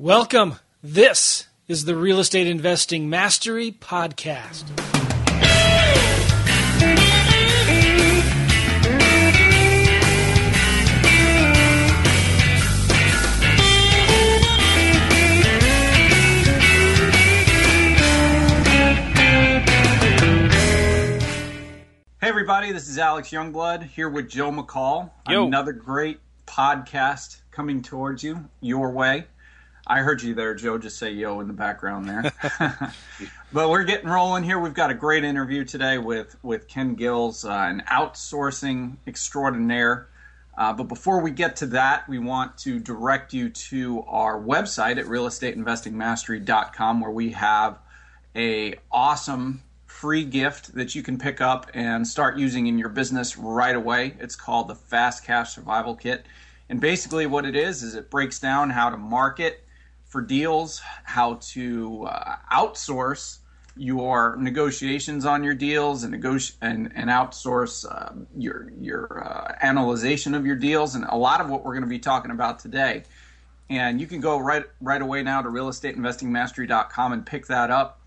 Welcome. This is the Real Estate Investing Mastery Podcast. Hey everybody, this is Alex Joungblood here with Joe McCall. Yo. Another great podcast coming towards you, your way. I heard you there, Joe. Just say yo in the background there. but we're getting rolling here. We've got a great interview today with with Ken Gills, uh, an outsourcing extraordinaire. Uh, but before we get to that, we want to direct you to our website at realestateinvestingmastery.com, where we have a awesome free gift that you can pick up and start using in your business right away. It's called the Fast Cash Survival Kit. And basically, what it is is it breaks down how to market for deals, how to uh, outsource your negotiations on your deals and negoti- and, and outsource uh, your your uh, analyzation of your deals and a lot of what we're going to be talking about today. And you can go right right away now to realestateinvestingmastery.com and pick that up.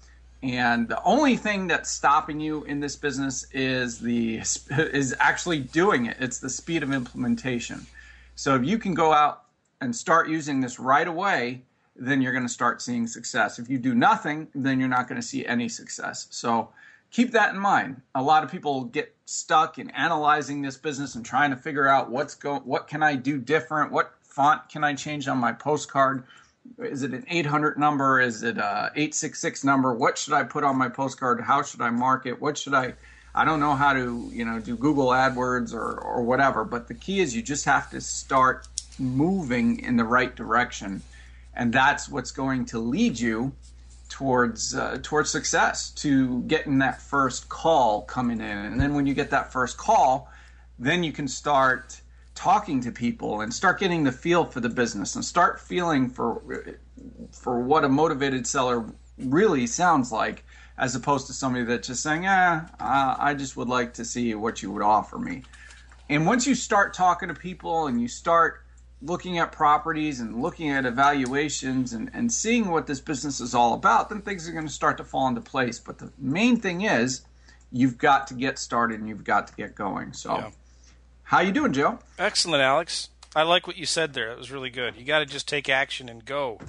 And the only thing that's stopping you in this business is the is actually doing it. It's the speed of implementation. So if you can go out and start using this right away, then you're going to start seeing success. If you do nothing, then you're not going to see any success. So keep that in mind. A lot of people get stuck in analyzing this business and trying to figure out what's go what can I do different? What font can I change on my postcard? Is it an 800 number? Is it a 866 number? What should I put on my postcard? How should I market? What should I I don't know how to, you know, do Google AdWords or, or whatever, but the key is you just have to start moving in the right direction. And that's what's going to lead you towards uh, towards success to getting that first call coming in. And then when you get that first call, then you can start talking to people and start getting the feel for the business and start feeling for for what a motivated seller really sounds like as opposed to somebody that's just saying, "Yeah, I just would like to see what you would offer me." And once you start talking to people and you start looking at properties and looking at evaluations and, and seeing what this business is all about, then things are going to start to fall into place. But the main thing is you've got to get started and you've got to get going. So, Yeah. how you doing, Joe? Excellent, Alex. I like what you said there. That was really good. You got to just take action and go.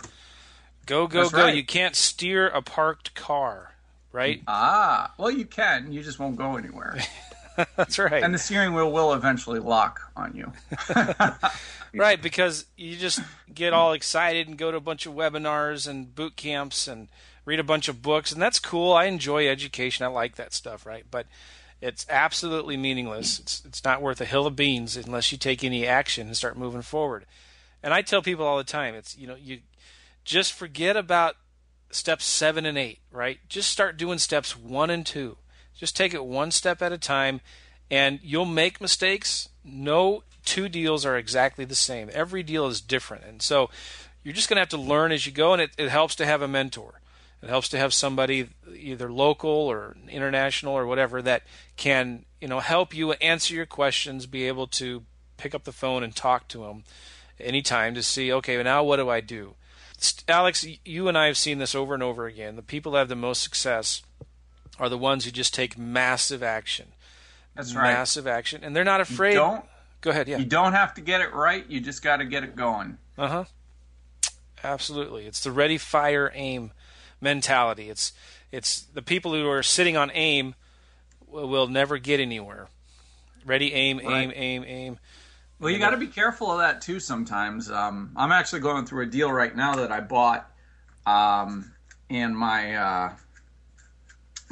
Go, go, That's go. right. You can't steer a parked car, right? Ah, well, you can. You just won't go anywhere. That's right. and the steering wheel will eventually lock on you. Right, because you just get all excited and go to a bunch of webinars and boot camps and read a bunch of books, and that's cool. I enjoy education. I like that stuff, right? But it's absolutely meaningless. It's it's not worth a hill of beans unless you take any action and start moving forward. And I tell people all the time, it's you know you just forget about steps seven and eight, right? Just start doing steps one and two. Just take it one step at a time, and you'll make mistakes. No two deals are exactly the same. Every deal is different. And so you're just going to have to learn as you go, and it, it helps to have a mentor. It helps to have somebody either local or international or whatever that can, you know, help you answer your questions, be able to pick up the phone and talk to them anytime to see, okay, now what do I do? Alex, you and I have seen this over and over again. The people that have the most success are the ones who just take massive action. That's right. Massive action. And they're not You afraid. don't Go ahead, yeah. you don't have to get it right. You just got to get it going. Uh huh. Absolutely, it's the ready, fire, aim mentality. It's it's the people who are sitting on aim will, will never get anywhere. Ready, aim, aim, aim, aim. Well, you got to be careful of that too. Sometimes um, I'm actually going through a deal right now that I bought, um, and my uh,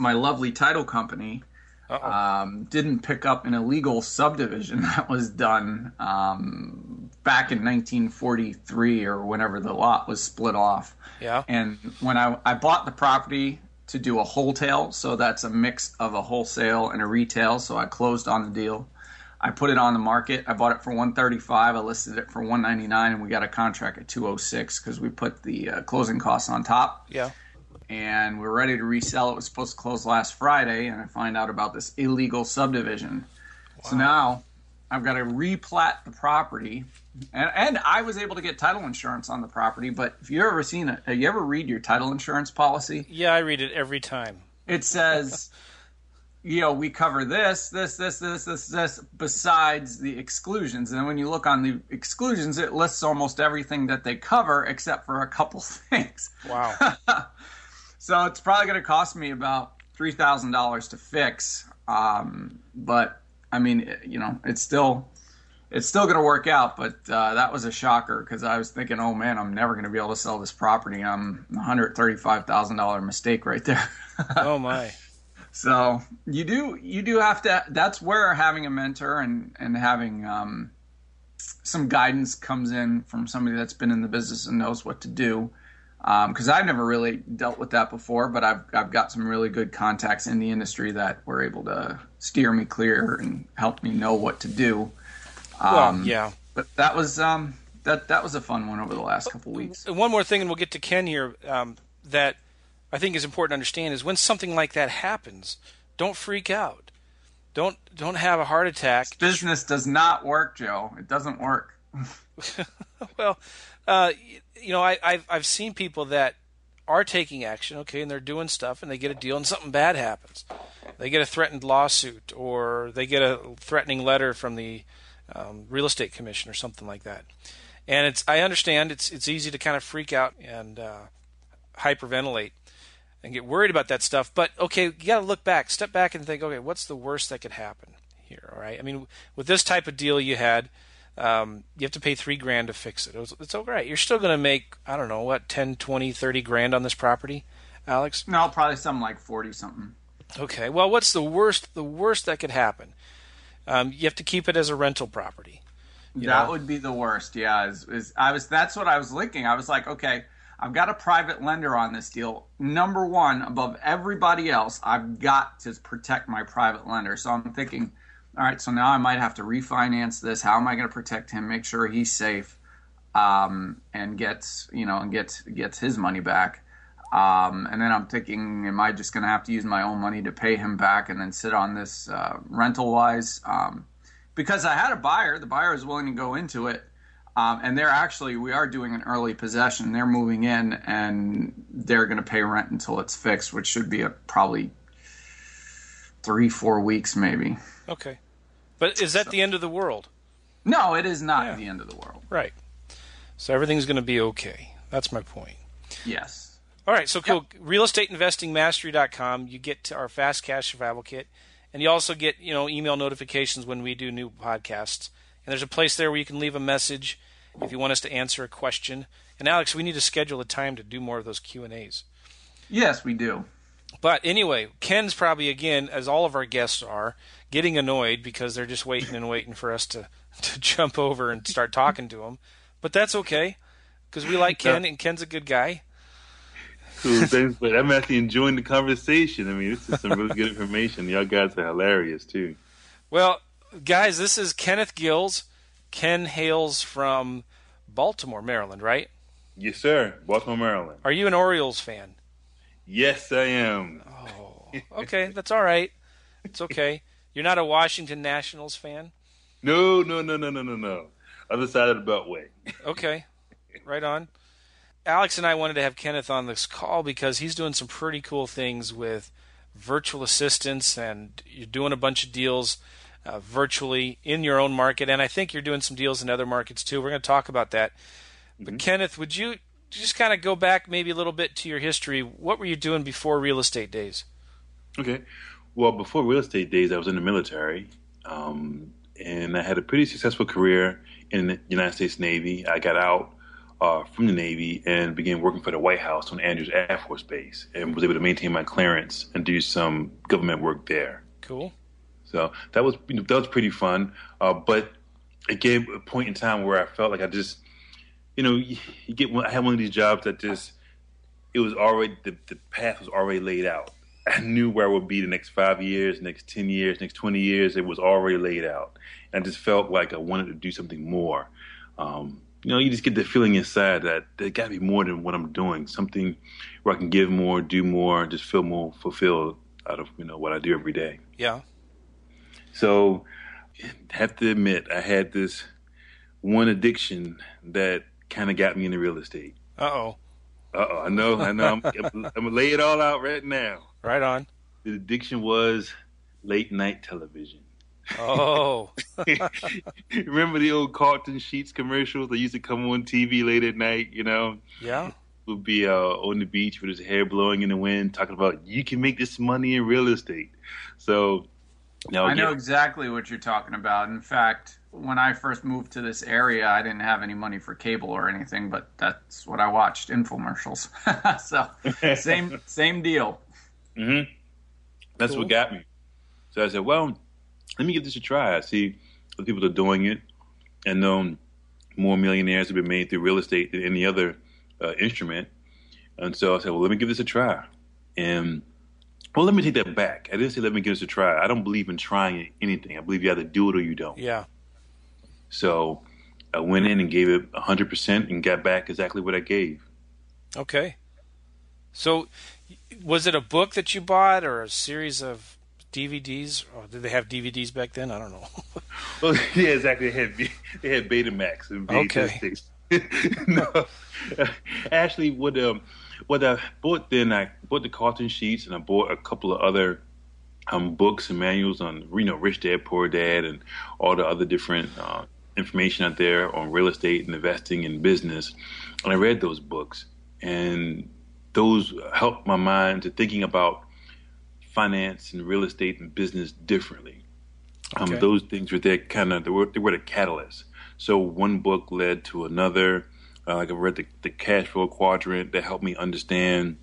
my lovely title company um, didn't pick up an illegal subdivision that was done um, back in 1943 or whenever the lot was split off. yeah. And when I, I bought the property to do a wholesale, so that's a mix of a wholesale and a retail. So I closed on the deal. I put it on the market. I bought it for 135. I listed it for 199, and we got a contract at 206 because we put the uh, closing costs on top. Yeah. And we're ready to resell. It was supposed to close last Friday, and I find out about this illegal subdivision. So now I've got to replat the property, and, and I was able to get title insurance on the property. But if you ever seen it, have you ever read your title insurance policy? Yeah, I read it every time. It says, you know, we cover this, this, this, this, this, this, besides the exclusions. And when you look on the exclusions, it lists almost everything that they cover except for a couple things. Wow. so it's probably going to cost me about three thousand dollars to fix. Um, but I mean, you know, it's still it's still going to work out. But uh, that was a shocker because I was thinking, oh man, I'm never going to be able to sell this property. I'm one hundred thirty-five thousand dollar mistake right there. oh my. So you do you do have to. That's where having a mentor and and having um, some guidance comes in from somebody that's been in the business and knows what to do. Because um, I've never really dealt with that before, but I've I've got some really good contacts in the industry that were able to steer me clear and help me know what to do. Um, well, yeah. But that was um, that that was a fun one over the last couple weeks. One more thing, and we'll get to Ken here. Um, that I think is important to understand is when something like that happens, don't freak out. Don't don't have a heart attack. This business does not work, Joe. It doesn't work. well, uh, you know, I, I've I've seen people that are taking action, okay, and they're doing stuff, and they get a deal, and something bad happens. They get a threatened lawsuit, or they get a threatening letter from the um, real estate commission, or something like that. And it's I understand it's it's easy to kind of freak out and uh, hyperventilate and get worried about that stuff. But okay, you got to look back, step back, and think, okay, what's the worst that could happen here? All right. I mean, with this type of deal you had, um, you have to pay three grand to fix it. it was, it's all right. You're still going to make, I don't know, what, 10, 20, 30 grand on this property, Alex? No, probably something like 40 something. Okay. Well, what's the worst? The worst that could happen? Um, you have to keep it as a rental property. that know? would be the worst. Yeah. Is, is I was. That's what I was looking. I was like, okay, I've got a private lender on this deal. Number one, above everybody else, I've got to protect my private lender. So I'm thinking, all right, so now I might have to refinance this. How am I going to protect him? Make sure he's safe, um, and gets you know and gets gets his money back. Um, and then I'm thinking, am I just going to have to use my own money to pay him back and then sit on this uh, rental wise? Um, because I had a buyer, the buyer was willing to go into it um, and they're actually, we are doing an early possession. They're moving in and they're going to pay rent until it's fixed, which should be a, probably three, four weeks maybe. Okay. But is that so. the end of the world? No, it is not yeah. the end of the world. Right. So everything's going to be okay. That's my point. Yes. All right, so cool. Yep. RealEstateInvestingMastery.com. You get to our fast cash survival kit, and you also get you know email notifications when we do new podcasts. And there's a place there where you can leave a message if you want us to answer a question. And Alex, we need to schedule a time to do more of those Q and A's. Yes, we do. But anyway, Ken's probably again, as all of our guests are, getting annoyed because they're just waiting and waiting for us to to jump over and start talking to him. But that's okay because we like Ken and Ken's a good guy. Cool, thanks. But I'm actually enjoying the conversation. I mean, this is some really good information. Y'all guys are hilarious too. Well, guys, this is Kenneth Gills. Ken hails from Baltimore, Maryland, right? Yes, sir. Baltimore, Maryland. Are you an Orioles fan? Yes, I am. Oh, okay. That's all right. It's okay. You're not a Washington Nationals fan? No, no, no, no, no, no, no. Other side of the Beltway. okay. Right on. Alex and I wanted to have Kenneth on this call because he's doing some pretty cool things with virtual assistants and you're doing a bunch of deals uh, virtually in your own market, and I think you're doing some deals in other markets too. We're going to talk about that. Mm-hmm. But Kenneth, would you just kind of go back maybe a little bit to your history? What were you doing before real estate days? Okay, well, before real estate days, I was in the military, um, and I had a pretty successful career in the United States Navy. I got out. Uh, from the Navy and began working for the White House on Andrews Air Force Base and was able to maintain my clearance and do some government work there. Cool. So that was that was pretty fun. Uh, but it gave a point in time where I felt like I just, you know, you, get I had one of these jobs that just it was already the, the path was already laid out. I knew where I would be the next five years, next ten years, next twenty years. It was already laid out, and I just felt like I wanted to do something more. Um, you know, you just get the feeling inside that there got to be more than what I'm doing. Something where I can give more, do more, just feel more fulfilled out of you know what I do every day. Yeah. So have to admit, I had this one addiction that kind of got me into real estate. Uh oh. Uh oh. I know. I know. I'm, I'm gonna lay it all out right now. Right on. The addiction was late night television. Oh. Remember the old Carlton Sheets commercials that used to come on TV late at night? You know. Yeah. Would be uh, on the beach with his hair blowing in the wind, talking about you can make this money in real estate. So now I know get, exactly what you're talking about. In fact, when I first moved to this area, I didn't have any money for cable or anything, but that's what I watched infomercials. so same same deal. Mm-hmm. That's cool. what got me. So I said, well, let me give this a try. I see other people are doing it, and um, more millionaires have been made through real estate than any other uh, instrument. And so I said, well, let me give this a try. And well, let me take that back. I didn't say let me give this a try. I don't believe in trying anything. I believe you either do it or you don't. Yeah. So I went in and gave it 100% and got back exactly what I gave. Okay. So was it a book that you bought or a series of DVDs? Or did they have DVDs back then? I don't know. well, yeah, exactly. They had they had Betamax and VHS okay. no, actually, what um, what I bought then, I bought the Carlton Sheets and I bought a couple of other um books and manuals on you know Rich Dad Poor Dad and all the other different uh, information out there on real estate and investing and business. And I read those books and those helped my mind to thinking about finance and real estate and business differently. Um, okay. Um, those things were there kind of they were, they were the catalyst. So one book led to another. Uh, like I read the, the cash flow quadrant that helped me understand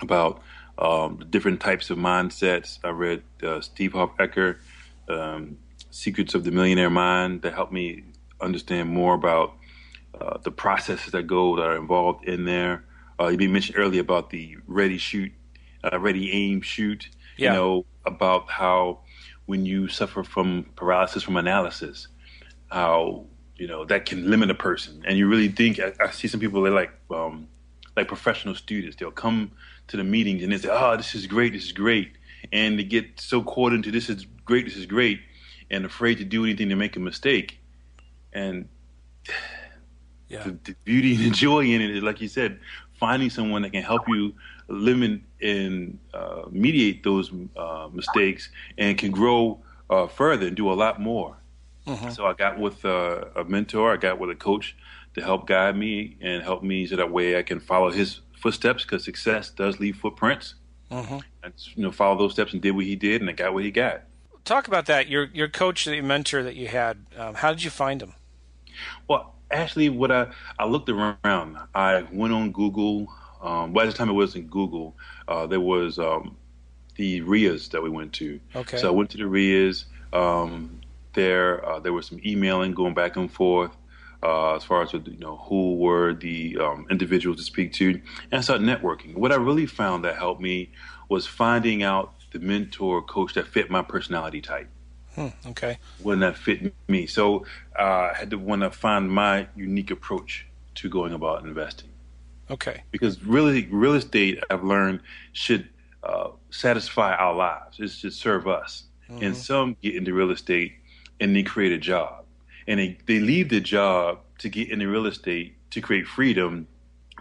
about um, the different types of mindsets. I read uh, T. Harv Eker, um, Secrets of the Millionaire Mind, that helped me understand more about uh, the processes that go that are involved in there. Uh, you mentioned earlier about the ready shoot, uh, ready aim shoot yeah. you know, about how when you suffer from paralysis from analysis, how you know that can limit a person. And you really think I, I see some people they're like um, like professional students. They'll come to the meetings and they say, "Oh, this is great, this is great," and they get so caught into this is great, this is great, and afraid to do anything to make a mistake. And yeah. the, the beauty and the joy in it is, like you said, finding someone that can help you limit and uh, mediate those uh, mistakes and can grow uh, further and do a lot more. Mm-hmm. So I got with uh, a mentor, I got with a coach to help guide me and help me so that way I can follow his footsteps because success does leave footprints. Mm-hmm. And you know, follow those steps and did what he did, and I got what he got. Talk about that. Your your coach, the mentor that you had. Um, how did you find him? Well, actually, what I I looked around. I went on Google. Um, at the time it wasn't Google. Uh, there was um, the REIAs that we went to. Okay. So I went to the REIAs. Um, there, uh, there was some emailing going back and forth uh, as far as you know who were the um, individuals to speak to, and I started networking. What I really found that helped me was finding out the mentor coach that fit my personality type. Hmm, okay. When that fit me, so uh, I had to want to find my unique approach to going about investing. Okay. Because really, real estate, I've learned, should uh, satisfy our lives. It should serve us. Mm-hmm. And some get into real estate and they create a job. And they, they leave the job to get into real estate to create freedom,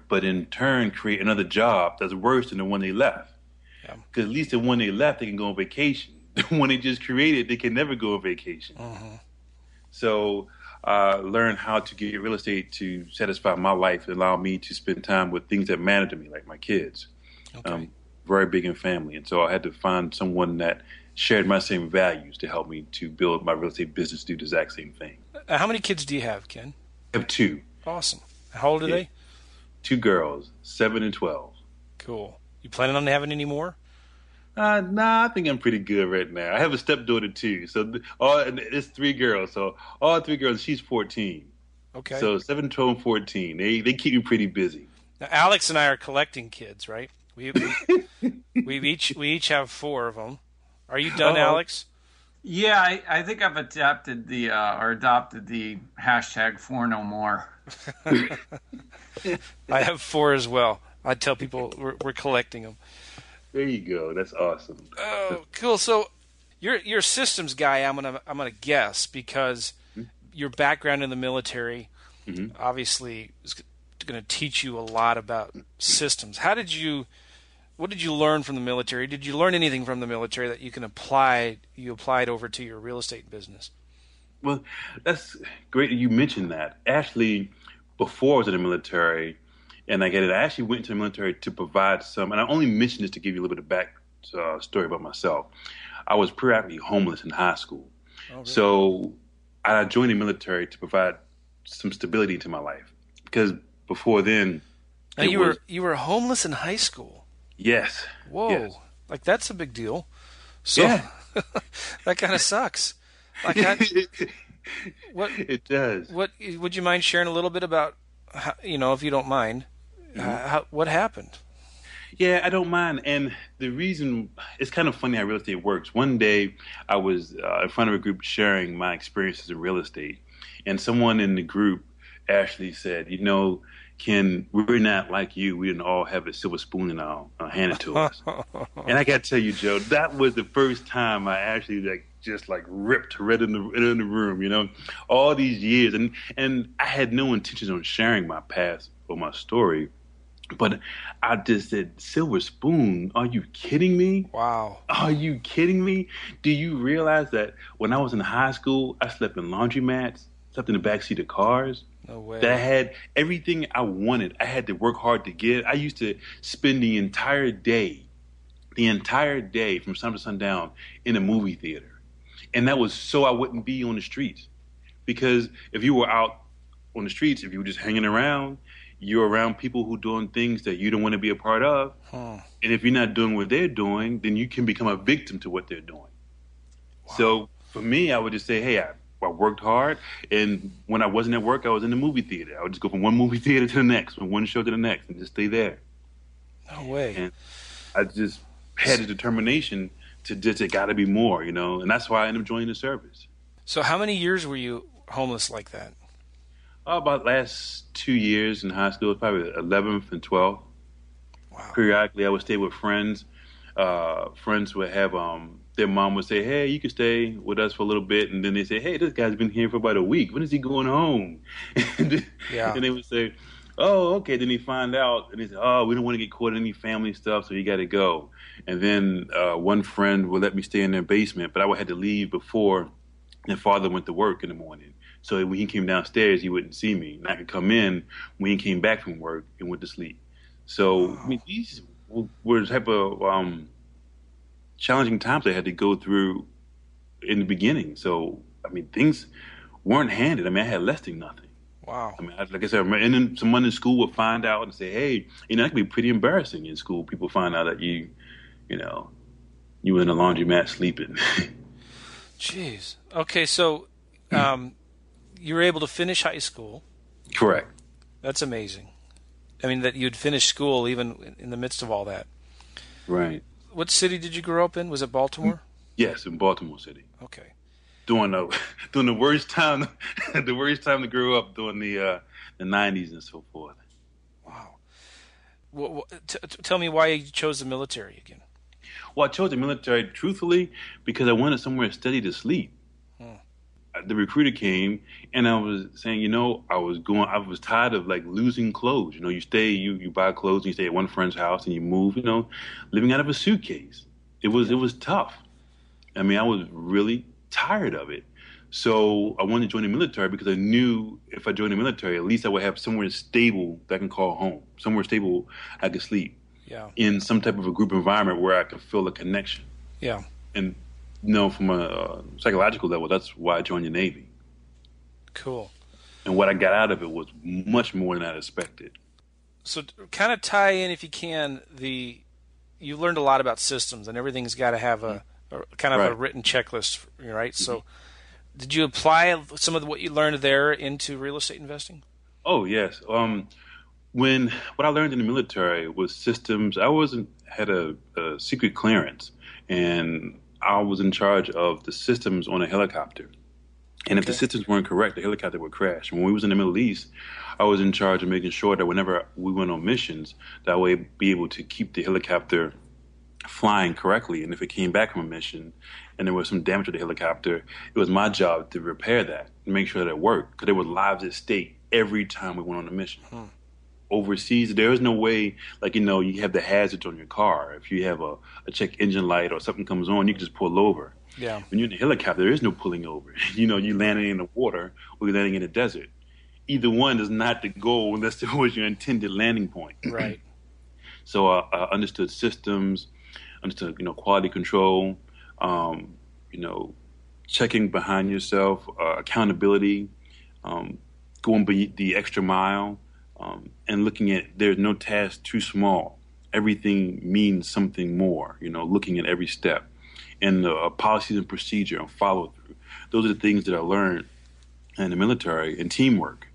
but in turn create another job that's worse than the one they left. Because yeah. at least the one they left, they can go on vacation. The one they just created, they can never go on vacation. Mm-hmm. So uh, learn how to get real estate to satisfy my life and allow me to spend time with things that matter to me, like my kids. Okay. Um, very big in family, and so I had to find someone that shared my same values to help me to build my real estate business, do the exact same thing. Uh, how many kids do you have, Ken? I have two. Awesome. How old are yeah. they? Two girls, seven and twelve. Cool. You planning on having any more? Uh, nah, I think I'm pretty good right now. I have a stepdaughter too, so all it's three girls. So all three girls. She's 14. Okay. So 7, 12, and 14. They they keep me pretty busy. Now, Alex and I are collecting kids, right? We we, we each we each have four of them. Are you done, Uh-oh. Alex? Yeah, I, I think I've adapted the uh, or adopted the hashtag for no more. I have four as well. I tell people we're, we're collecting them. There you go. That's awesome. Oh, cool. So you're you're a systems guy. I'm gonna I'm gonna guess because mm-hmm. your background in the military mm-hmm. obviously is going to teach you a lot about systems. How did you? What did you learn from the military? Did you learn anything from the military that you can apply? You applied over to your real estate business. Well, that's great that you mentioned that. Actually, before I was in the military, and I get it, I actually went to the military to provide some. And I only mention this to give you a little bit of back uh, story about myself. I was periodically homeless in high school, oh, really? so I joined the military to provide some stability to my life because before then, now you was, were you were homeless in high school. Yes. Whoa, yes. like that's a big deal. So yeah. that kind of sucks. Like I, what it does. What would you mind sharing a little bit about? How, you know, if you don't mind, mm-hmm. how, what happened? Yeah, I don't mind. And the reason it's kind of funny how real estate works. One day, I was uh, in front of a group sharing my experiences in real estate, and someone in the group actually said, "You know, Ken, we're not like you. We didn't all have a silver spoon in our uh, handed to us." and I got to tell you, Joe, that was the first time I actually like just like ripped right in the in the room. You know, all these years, and and I had no intentions on sharing my past or my story. But I just said, Silver Spoon, are you kidding me? Wow. Are you kidding me? Do you realize that when I was in high school, I slept in laundromats, slept in the backseat of cars? No way. That I had everything I wanted. I had to work hard to get. I used to spend the entire day, the entire day from sun to sundown in a movie theater. And that was so I wouldn't be on the streets. Because if you were out on the streets, if you were just hanging around, you're around people who doing things that you don't want to be a part of. Huh. And if you're not doing what they're doing, then you can become a victim to what they're doing. Wow. So for me, I would just say, hey, I, I worked hard, and when I wasn't at work, I was in the movie theater. I would just go from one movie theater to the next, from one show to the next, and just stay there. No way. And I just had a determination to just it got to be more, you know, and that's why I ended up joining the service. So, how many years were you homeless like that? Oh, about last two years in high school, probably 11th and 12th. Wow. Periodically, I would stay with friends. Uh, friends would have um, their mom would say, "Hey, you can stay with us for a little bit," and then they say, "Hey, this guy's been here for about a week. When is he going home?" and, yeah. and they would say, "Oh, okay." Then they find out, and they say, "Oh, we don't want to get caught in any family stuff, so you got to go." And then uh, one friend would let me stay in their basement, but I would have to leave before their father went to work in the morning. So when he came downstairs, he wouldn't see me, and I could come in when he came back from work and went to sleep. So I mean, these were the type of um, challenging times I had to go through in the beginning. So I mean, things weren't handed. I mean, I had less than nothing. Wow. I mean, like I said, and then someone in school would find out and say, "Hey, you know, that can be pretty embarrassing in school. People find out that you, you know, you were in a laundromat sleeping." Jeez. Okay, so um, you were able to finish high school. Correct. That's amazing. I mean, that you'd finish school even in the midst of all that. Right. What city did you grow up in? Was it Baltimore? Yes, in Baltimore City. Okay. During the during the worst time, the worst time to grow up during the uh, the nineties and so forth. Wow. Well, t- t- tell me why you chose the military again. Well, I chose the military truthfully because I wanted somewhere steady to sleep the recruiter came and I was saying, you know, I was going, I was tired of like losing clothes. You know, you stay, you you buy clothes, and you stay at one friend's house, and you move. You know, living out of a suitcase. It was it was tough. I mean, I was really tired of it. So I wanted to join the military because I knew if I joined the military, at least I would have somewhere stable that I can call home, somewhere stable I could sleep. Yeah. In some type of a group environment where I could feel a connection. Yeah. And no, from a uh, psychological level, that's why I joined the Navy. Cool. And what I got out of it was much more than I expected. So, kind of tie in, if you can, the you learned a lot about systems, and everything's got to have a, a, kind of right. a written checklist, right? Mm-hmm. So, did you apply some of what you learned there into real estate investing? Oh yes. Um, when what I learned in the military was systems. I wasn't had a, a secret clearance, and I was in charge of the systems on a helicopter. And okay. if the systems weren't correct, the helicopter would crash. When we was in the Middle East, I was in charge of making sure that whenever we went on missions, that way be able to keep the helicopter flying correctly. And if it came back from a mission and there was some damage to the helicopter, it was my job to repair that and make sure that it worked because there were lives at stake every time we went on a mission. Hmm. Overseas, there is no way, like, you know, you have the hazards on your car. If you have a, a check engine light or something comes on, you can just pull over. Yeah. When you're in a helicopter, there is no pulling over. you know, you're landing in the water or you're landing in the desert. Either one is not the goal unless it was your intended landing point. Right. so uh, I understood systems, understood, you know, quality control, um, you know, checking behind yourself, uh, accountability, um, going the extra mile, um, and looking at there's no task too small. Everything means something more. You know, looking at every step, and the uh, policies and procedure and follow through. Those are the things that I learned in the military and teamwork.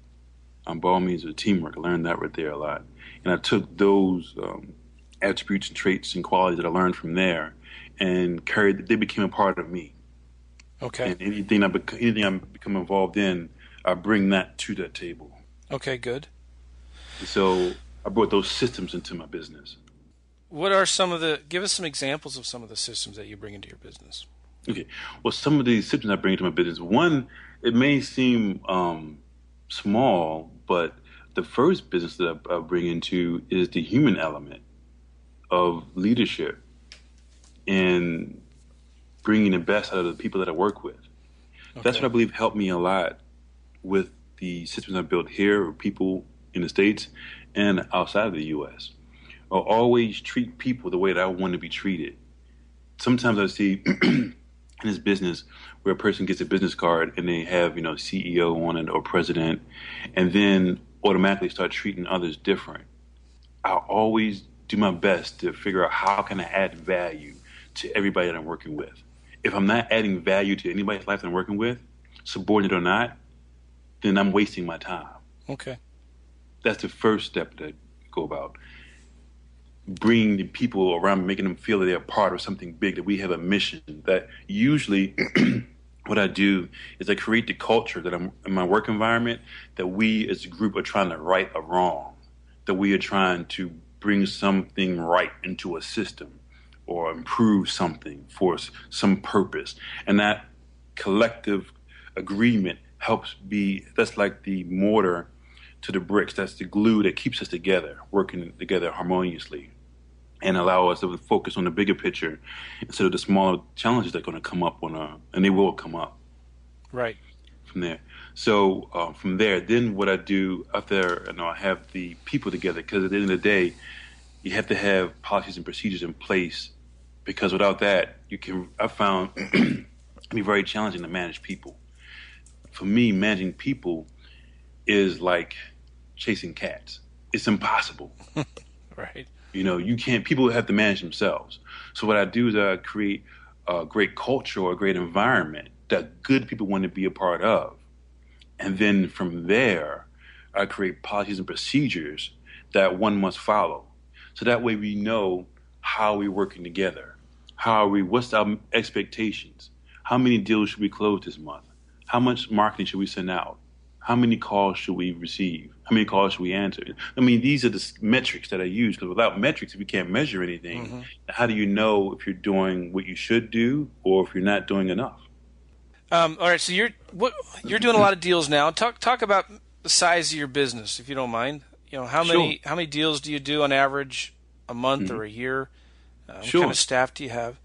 Um, by all means, of teamwork. I learned that right there a lot, and I took those um, attributes and traits and qualities that I learned from there and carried. They became a part of me. Okay. And anything I bec- anything I become involved in, I bring that to that table. Okay, good. So I brought those systems into my business. What are some of the? Give us some examples of some of the systems that you bring into your business. Okay. Well, some of these systems I bring into my business. One, it may seem um, small, but the first business that I, I bring into is the human element of leadership and bringing the best out of the people that I work with. Okay. That's what I believe helped me a lot with the systems I built here, or people in the states and outside of the U.S. I always treat people the way that I want to be treated. Sometimes I see in this business where a person gets a business card and they have you know CEO on it or president, and then automatically start treating others different. I always do my best to figure out how can I add value to everybody that I'm working with. If I'm not adding value to anybody's life that I'm working with, subordinate or not, then I'm wasting my time. Okay. That's the first step that go about. Bringing the people around, making them feel that they're part of something big, that we have a mission. That usually, what I do is I create the culture that I'm in my work environment that we as a group are trying to right a wrong, that we are trying to bring something right into a system or improve something for some purpose. And that collective agreement helps be that's like the mortar to the bricks. That's the glue that keeps us together, working together harmoniously, and allow us to focus on the bigger picture instead of the smaller challenges that are going to come up on a, and they will come up. Right. From there. So uh, from there, then what I do after you know I have the people together because at the end of the day, you have to have policies and procedures in place because without that, you can. I found it be very challenging to manage people. For me, managing people is like chasing cats. It's impossible. right. You know, you can't. People have to manage themselves. So what I do is I create a great culture or a great environment that good people want to be a part of, and then from there, I create policies and procedures that one must follow. So that way we know how we're working together. How are we? What's our expectations? How many deals should we close this month? How much marketing should we send out? How many calls should we receive? How many calls should we answer? I mean, these are the metrics that I use because without metrics, if you can't measure anything, mm-hmm. how do you know if you're doing what you should do or if you're not doing enough? Um, all right, so you're what, you're doing a lot of deals now. Talk talk about the size of your business, if you don't mind. You know, how many sure. how many deals do you do on average a month mm-hmm. or a year? Uh, what kind of staff do you have?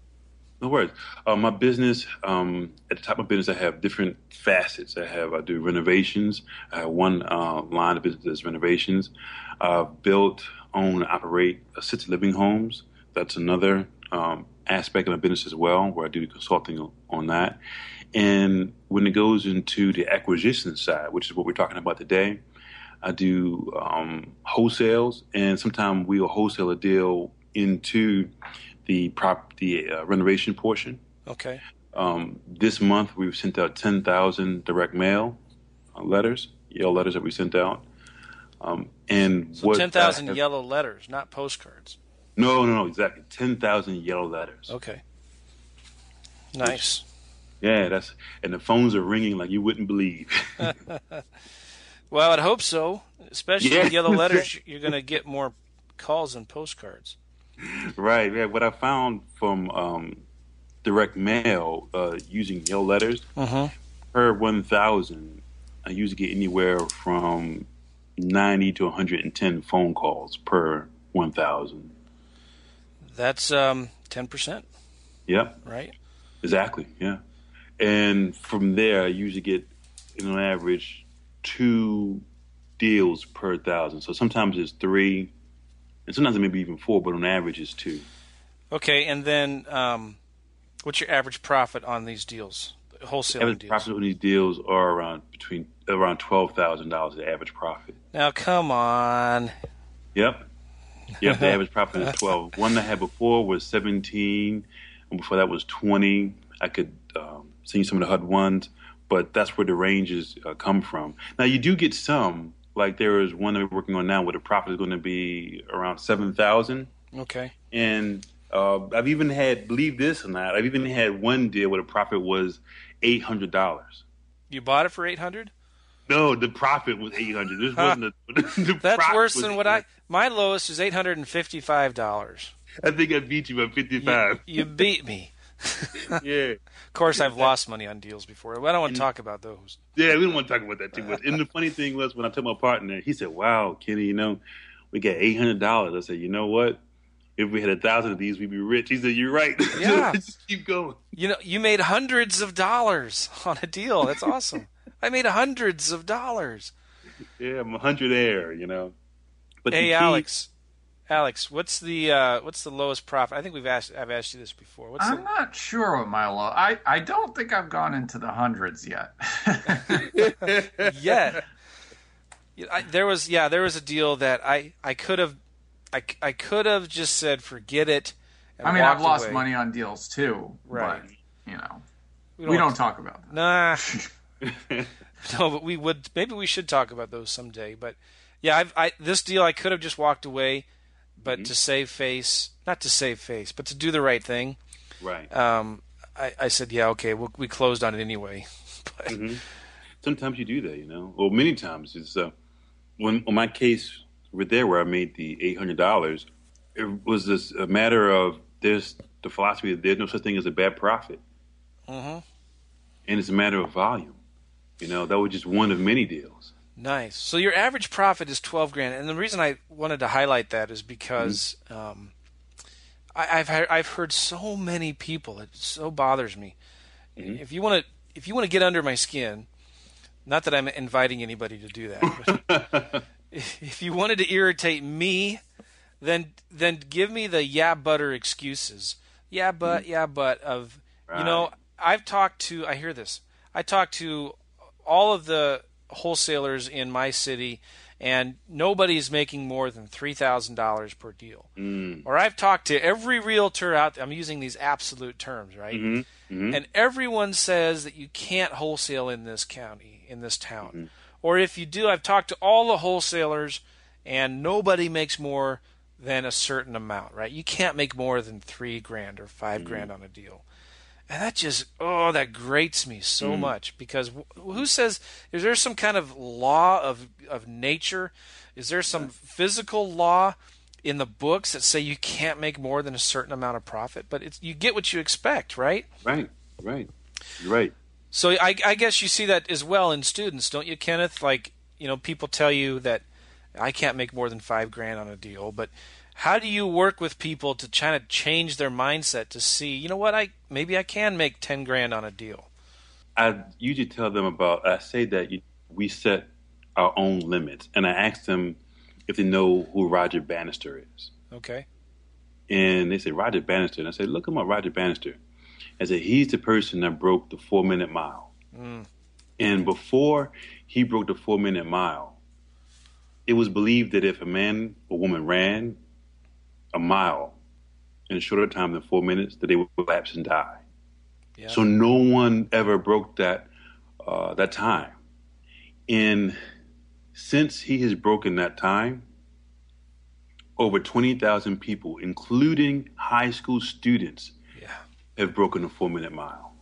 No worries. Uh, my business, um, at the top of my business, I have different facets. I have, I do renovations. I have one uh, line of business is renovations. I've built, own, operate assisted living homes. That's another um, aspect of my business as well, where I do consulting on that. And when it goes into the acquisition side, which is what we're talking about today, I do um, wholesales, and sometimes we'll wholesale a deal into the prop the uh, renovation portion. Okay. Um, this month we've sent out ten thousand direct mail uh, letters, yellow letters that we sent out. Um, and so ten thousand yellow letters, not postcards. No, no, no, exactly ten thousand yellow letters. Okay. Nice. Which, yeah, that's and the phones are ringing like you wouldn't believe. well, I'd hope so. Especially yeah. yellow letters, you're going to get more calls than postcards. Right. Yeah. What I found from um, direct mail uh, using yellow letters Uh-huh. per one thousand, I usually get anywhere from ninety to one hundred and ten phone calls per one thousand. That's um, 10%, Yep. right? Exactly. Yeah. And from there, I usually get, in on average, two deals per thousand. So sometimes it's three, and sometimes it may be even four, but on average, it's two. Okay, and then um, what's your average profit on these deals? Wholesale average deals. profit on these deals are around between around twelve thousand dollars. The average profit. Now, come on. Yep. Yep. the average profit is twelve. One I had before was seventeen, and before that was twenty. I could um, see some of the HUD ones, but that's where the ranges uh, come from. Now you do get some. Like there is one that we're working on now where the profit is going to be around seven thousand, Okay. and uh, I've even had believe this or not, I've even had one deal where the profit was eight hundred dollars. You bought it for 800 No, the profit was eight hundred. This wasn't the, That's worse than what I. My lowest is $855. I think I beat you by fifty-five. You, you beat me. yeah. Of course, I've lost money on deals before. I don't want to talk about those. Yeah, we don't want to talk about that too much. And the funny thing was, when I told my partner, he said, "Wow, Kenny, you know, we got eight hundred dollars." I said, "You know what? If we had a thousand of these, we'd be rich." He said, "You're right. Yeah. just keep going." You know, you made hundreds of dollars on a deal. That's awesome. I made hundreds of dollars. Yeah, I'm a hundred air. You know. But Hey, key- Alex. What's the uh, what's the lowest profit? I think we've asked I've asked you this before. What's I'm the, not sure what my low. I I don't think I've gone into the hundreds yet. yet. I, there was yeah, there was a deal that I I could have I, I could have just said forget it. I mean, I've lost away. money on deals too, Right. but you know, we don't talk about that. Nah, no, but we would maybe we should talk about those someday. But yeah, I've, I this deal I could have just walked away, but to save face, not to save face, but to do the right thing. right. Um, I, I said yeah, okay, we'll, we closed on it anyway. but, Mm-hmm. Sometimes you do that, you know. Well, many times it's uh, when on my case with there where I made the eight hundred dollars, it was this a matter of there's the philosophy that there's no such thing as a bad profit, Mhm. and it's a matter of volume. You know, that was just one of many deals. Nice. So your average profit is twelve grand, and the reason I wanted to highlight that is because Mm-hmm. um, I, I've heard, I've heard so many people. It so bothers me. Mm-hmm. If you want to, if you want to get under my skin, not that I'm inviting anybody to do that, but if if you wanted to irritate me, then then give me the yeah butter excuses. Yeah, but yeah, but of you know, I've talked to. I hear this. I talked to all of the wholesalers in my city, and nobody's making more than three thousand dollars per deal. Mm. Or I've talked to every realtor out. there. I'm using these absolute terms, right? Mhm. Mhm. And everyone says that you can't wholesale in this county, in this town. Mm-hmm. Or if you do, I've talked to all the wholesalers, and nobody makes more than a certain amount, right? You can't make more than three grand or 5 Mm-hmm. grand on a deal. And that just, oh, that grates me so Mm. much because who says, is there some kind of law of, of nature? Is there some physical law in the books that say you can't make more than a certain amount of profit? But it's, you get what you expect, right? Right, right, You're right. So I, I guess you see that as well in students, don't you, Kenneth? Like, you know, people tell you that I can't make more than five grand on a deal, but how do you work with people to try to change their mindset to see, you know what, I maybe I can make ten grand on a deal? I usually tell them about. I say that you, we set our own limits, and I ask them if they know who Roger Bannister is. Okay. and they say Roger Bannister, and I say, look him up, Roger Bannister. I said he's the person that broke the four minute mile, Mm. and before he broke the four minute mile, it was believed that if a man or woman ran a mile in a shorter time than four minutes, that they would collapse and die. Yeah. So no one ever broke that uh, that time, and since he has broken that time, over 20,000 people, including high school students, yeah. have broken the four minute mile.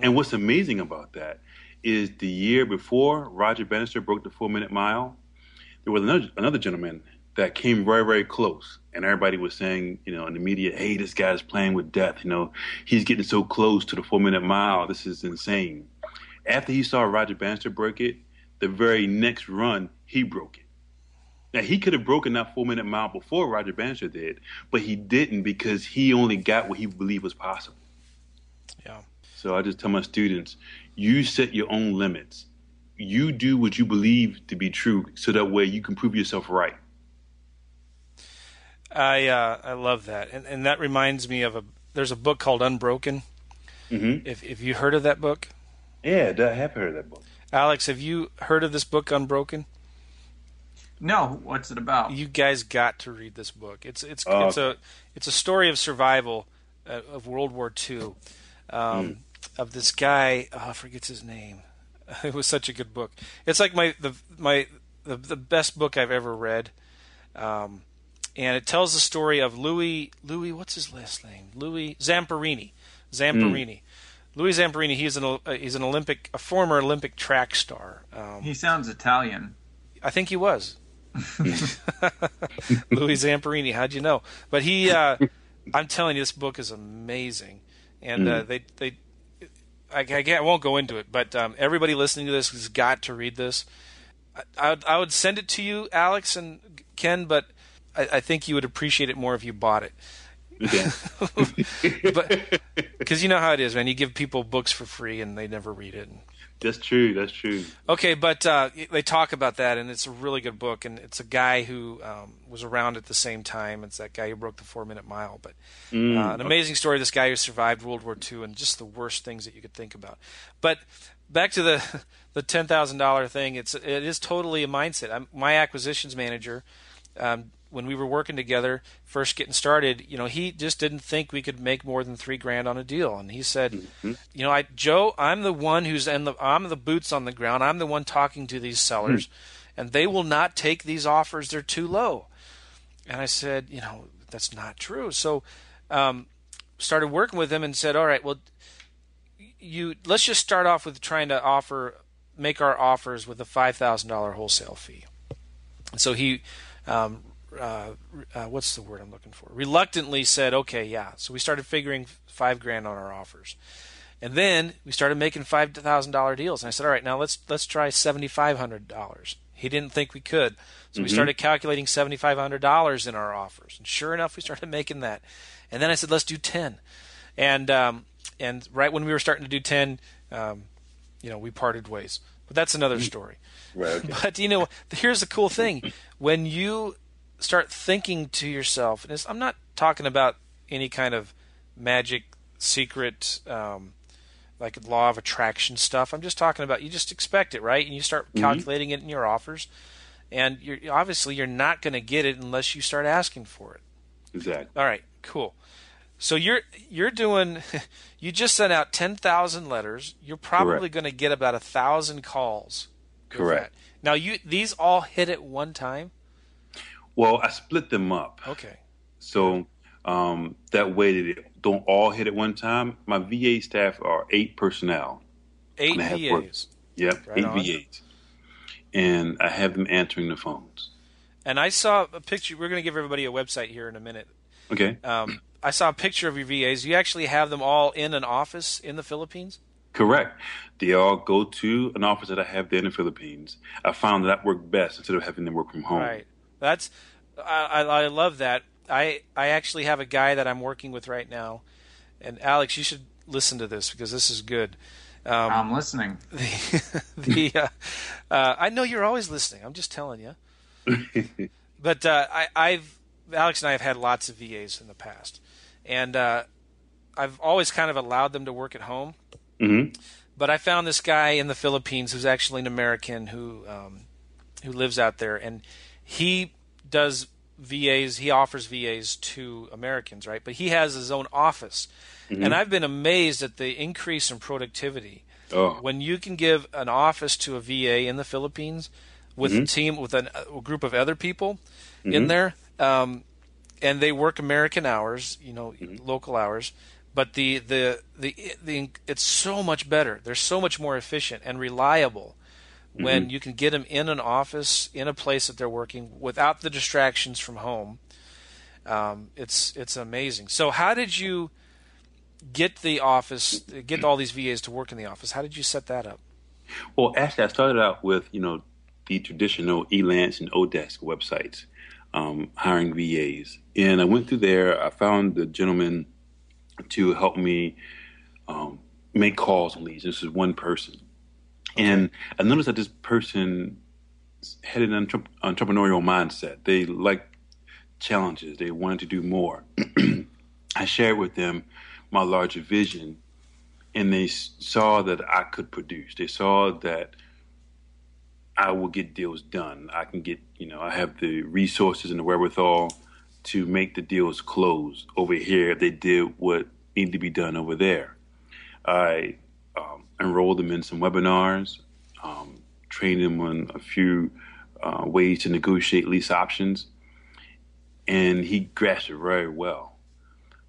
And what's amazing about that is the year before Roger Bannister broke the four minute mile, there was another, another gentleman that came very, very close. And everybody was saying, you know, in the media, hey, this guy's playing with death. You know, he's getting so close to the four minute mile. This is insane. After he saw Roger Bannister break it, the very next run, he broke it. Now, he could have broken that four minute mile before Roger Bannister did, but he didn't because he only got what he believed was possible. Yeah. So I just tell my students, you set your own limits. You do what you believe to be true so that way you can prove yourself right. I uh, I love that, and and that reminds me of a. There's a book called Unbroken. Mm-hmm. If if you heard of that book, Yeah, I have heard of that book. Alex, have you heard of this book Unbroken? No, what's it about? You guys got to read this book. It's it's Oh, it's a it's a story of survival uh, of World War II. Um, Of this guy, oh, I forget his name. It was such a good book. It's like my the my the, the best book I've ever read. Um, and it tells the story of Louis Louis what's his last name? Louis Zamperini. Zamperini. Louis Zamperini. He's an uh, he's an Olympic a former Olympic track star. Um, He sounds Italian. I think he was. Louis Zamperini, how'd you know? But he, uh, I'm telling you, this book is amazing, and uh, they they, I, I, can't- I won't go into it, but um, everybody listening to this has got to read this. I, I, would, I would send it to you, Alex and Ken, but I, I think you would appreciate it more if you bought it. Okay. But because you know how it is, man, you give people books for free and they never read it. that's true. That's true. Okay, but uh, they talk about that, and it's a really good book. And it's a guy who um, was around at the same time. It's that guy who broke the four-minute mile. But Mm, uh, an amazing story. This guy who survived World War II and just the worst things that you could think about. But back to the the ten thousand dollar thing. It's it is totally a mindset. I'm, my acquisitions manager. Um, when we were working together, first getting started, you know, he just didn't think we could make more than three grand on a deal, and he said, Mm-hmm. you know, I Joe, I'm the one who's in the I'm the boots on the ground. I'm the one talking to these sellers, and they will not take these offers. They're too low. And I said, you know, that's not true. So, um, started working with him and said, all right, well, you let's just start off with trying to offer make our offers with a five thousand dollar wholesale fee. So he, um, uh, uh, what's the word I'm looking for? Reluctantly said, okay, yeah. So we started figuring five grand on our offers. And then we started making five thousand dollar deals. And I said, all right, now let's let's try seventy five hundred dollars. He didn't think we could, so we started calculating seventy five hundred dollars in our offers. And sure enough, we started making that. And then I said, let's do ten. And um, and right when we were starting to do ten, um, you know, we parted ways. But that's another story. Right. Okay. But you know, here's the cool thing: when you start thinking to yourself, and it's, I'm not talking about any kind of magic, secret, um, like law of attraction stuff. I'm just talking about you just expect it, right? And you start calculating it in your offers, and you're obviously you're not going to get it unless you start asking for it. Exactly. All right, cool. So you're you're doing you just sent out 10,000 letters. You're probably going to get about a 1,000 calls. Correct. that. Now you these all hit at one time? Well, I split them up. Okay. So um, that way that it don't all hit at one time. My VA staff are eight personnel. 8 And I have work. VAs. Yep, Right eight on. VAs. And I have them answering the phones. And I saw a picture we're going to give everybody a website here in a minute. Okay, Um, I saw a picture of your VAs. You actually have them all in an office in the Philippines? correct. They all go to an office that I have there in the Philippines. I found that, that worked best instead of having them work from home. Right. That's I, I, I love that. I I actually have a guy that I'm working with right now, and Alex, you should listen to this because this is good. Um, I'm listening. the the uh, uh, I know you're always listening. I'm just telling you. but uh, I, I've Alex and I have had lots of VAs in the past, and uh, I've always kind of allowed them to work at home. hmm But I found this guy in the Philippines who's actually an American who um, who lives out there, and he does VAs. He offers VAs to Americans, right? But he has his own office, mm-hmm. and I've been amazed at the increase in productivity Oh, when you can give an office to a VA in the Philippines with mm-hmm. a team with an, a group of other people in mm-hmm. there, um, and they work American hours, you know, local hours, but the, the the the it's so much better. They're so much more efficient and reliable when Mm-hmm. you can get them in an office in a place that they're working without the distractions from home. Um, it's it's amazing. So how did you get the office, get all these VAs to work in the office? How did you set that up? Well, actually, I started out with you know the traditional Elance and Odesk websites, um, hiring VAs, and I went through there. I found the gentleman to help me um, make calls and leads. This is one person, and I noticed that this person had an entre- entrepreneurial mindset. They like challenges. They wanted to do more. I shared with them my larger vision and they saw that I could produce. They saw that I will get deals done. I can get, you know, I have the resources and the wherewithal to make the deals close. Over here, they did what needed to be done over there. I um, enrolled them in some webinars, um, trained them on a few uh, ways to negotiate lease options, and he grasped it very well